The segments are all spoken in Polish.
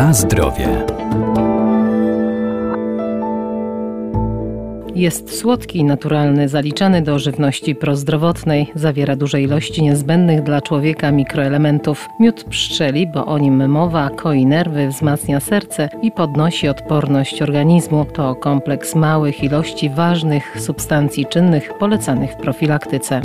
Na zdrowie. Jest słodki, naturalny, zaliczany do żywności prozdrowotnej. Zawiera duże ilości niezbędnych dla człowieka mikroelementów. Miód pszczeli, bo o nim mowa, koi nerwy, wzmacnia serce i podnosi odporność organizmu. To kompleks małych ilości ważnych substancji czynnych polecanych w profilaktyce.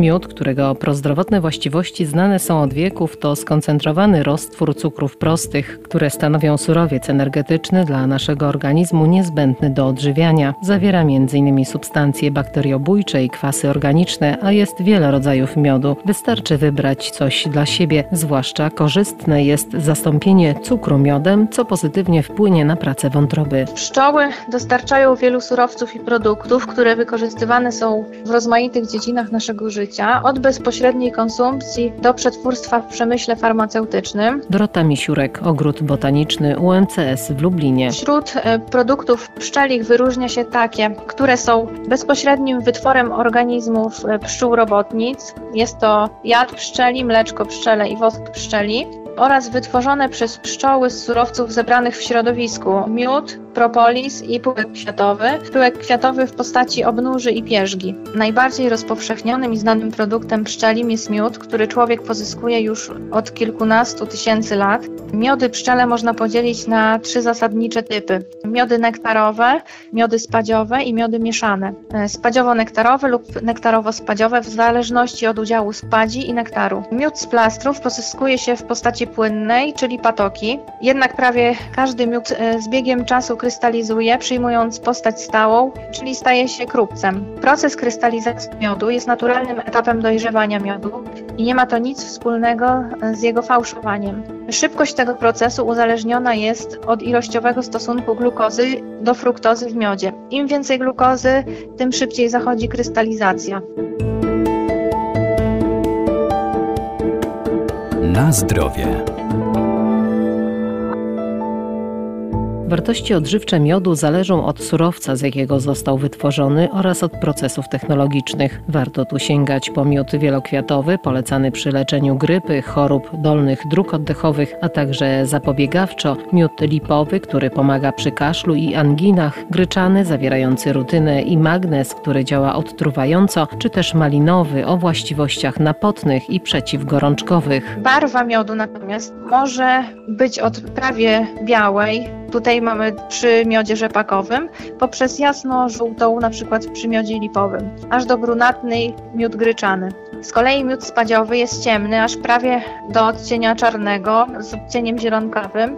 Miód, którego prozdrowotne właściwości znane są od wieków, to skoncentrowany roztwór cukrów prostych, które stanowią surowiec energetyczny dla naszego organizmu niezbędny do odżywiania. Zawiera m.in. substancje bakteriobójcze i kwasy organiczne, a jest wiele rodzajów miodu. Wystarczy wybrać coś dla siebie, zwłaszcza korzystne jest zastąpienie cukru miodem, co pozytywnie wpłynie na pracę wątroby. Pszczoły dostarczają wielu surowców i produktów, które wykorzystywane są w rozmaitych dziedzinach naszego życia życia, od bezpośredniej konsumpcji do przetwórstwa w przemyśle farmaceutycznym. Dorota Misiurek, Ogród Botaniczny UMCS w Lublinie. Wśród e, produktów pszczelich wyróżnia się takie, które są bezpośrednim wytworem organizmów e, pszczół robotnic. Jest to jad pszczeli, mleczko pszczele i wosk pszczeli oraz wytworzone przez pszczoły z surowców zebranych w środowisku miód, propolis i pyłek kwiatowy. Pyłek kwiatowy w postaci obnóży i pierzgi. Najbardziej rozpowszechnionym i znanym produktem pszczelim jest miód, który człowiek pozyskuje już od kilkunastu tysięcy lat. Miody pszczele można podzielić na trzy zasadnicze typy. Miody nektarowe, miody spadziowe i miody mieszane. E, spadziowo-nektarowe lub nektarowo-spadziowe w zależności od udziału spadzi i nektaru. Miód z plastrów pozyskuje się w postaci płynnej, czyli patoki. Jednak prawie każdy miód e, z biegiem czasu krystalizuje, przyjmując postać stałą, czyli staje się krupcem. Proces krystalizacji miodu jest naturalnym etapem dojrzewania miodu i nie ma to nic wspólnego z jego fałszowaniem. Szybkość tego procesu uzależniona jest od ilościowego stosunku glukozy do fruktozy w miodzie. Im więcej glukozy, tym szybciej zachodzi krystalizacja. Na zdrowie. Wartości odżywcze miodu zależą od surowca, z jakiego został wytworzony oraz od procesów technologicznych. Warto tu sięgać po miód wielokwiatowy, polecany przy leczeniu grypy, chorób dolnych dróg oddechowych, a także zapobiegawczo miód lipowy, który pomaga przy kaszlu i anginach, gryczany zawierający rutynę i magnez, który działa odtruwająco, czy też malinowy o właściwościach napotnych i przeciwgorączkowych. Barwa miodu natomiast może być od prawie białej Tutaj mamy przy miodzie rzepakowym, poprzez jasno-żółtą, na przykład przy miodzie lipowym, aż do brunatnej miód gryczany. Z kolei miód spadziowy jest ciemny, aż prawie do odcienia czarnego z odcieniem zielonkowym.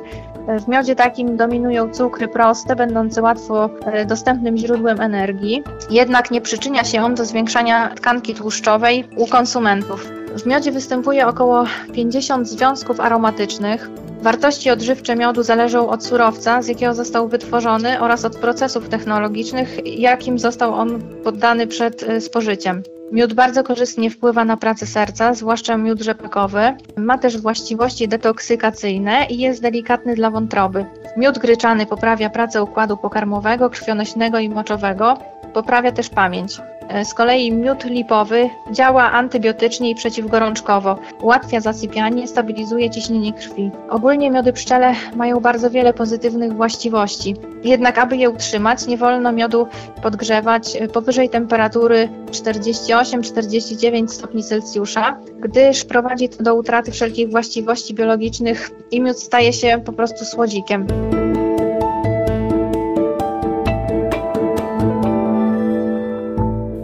W miodzie takim dominują cukry proste, będące łatwo e, dostępnym źródłem energii, jednak nie przyczynia się on do zwiększania tkanki tłuszczowej u konsumentów. W miodzie występuje około 50 związków aromatycznych, Wartości odżywcze miodu zależą od surowca, z jakiego został wytworzony oraz od procesów technologicznych, jakim został on poddany przed e, spożyciem. Miód bardzo korzystnie wpływa na pracę serca, zwłaszcza miód rzepakowy. Ma też właściwości detoksykacyjne i jest delikatny dla wątroby. Miód gryczany poprawia pracę układu pokarmowego, krwionośnego i moczowego. Poprawia też pamięć. E, z kolei miód lipowy działa antybiotycznie i przeciwgorączkowo, ułatwia zasypianie, stabilizuje ciśnienie krwi. Ogólnie miody pszczele mają bardzo wiele pozytywnych właściwości. Jednak aby je utrzymać, nie wolno miodu podgrzewać e, powyżej temperatury 48-49 stopni Celsjusza, gdyż prowadzi to do utraty wszelkich właściwości biologicznych i miód staje się po prostu słodzikiem.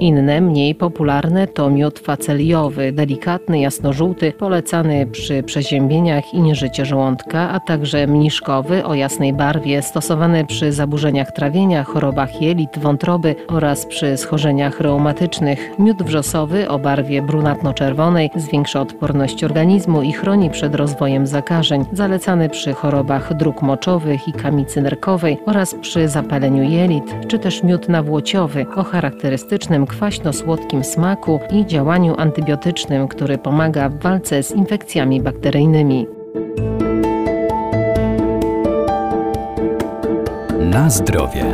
Inne, mniej popularne to miód faceliowy, delikatny, jasnożółty, polecany przy przeziębieniach i nieżycie żołądka, a także mniszkowy o jasnej barwie, stosowany przy zaburzeniach trawienia, chorobach jelit, wątroby oraz przy schorzeniach reumatycznych. Miód wrzosowy o barwie brunatno-czerwonej zwiększa odporność organizmu i chroni przed rozwojem zakażeń, zalecany przy chorobach dróg moczowych i kamicy nerkowej oraz przy zapaleniu jelit, czy też miód nawłociowy o charakterystycznym kwaśno-słodkim smaku i działaniu antybiotycznym, który pomaga w walce z infekcjami bakteryjnymi. Na zdrowie.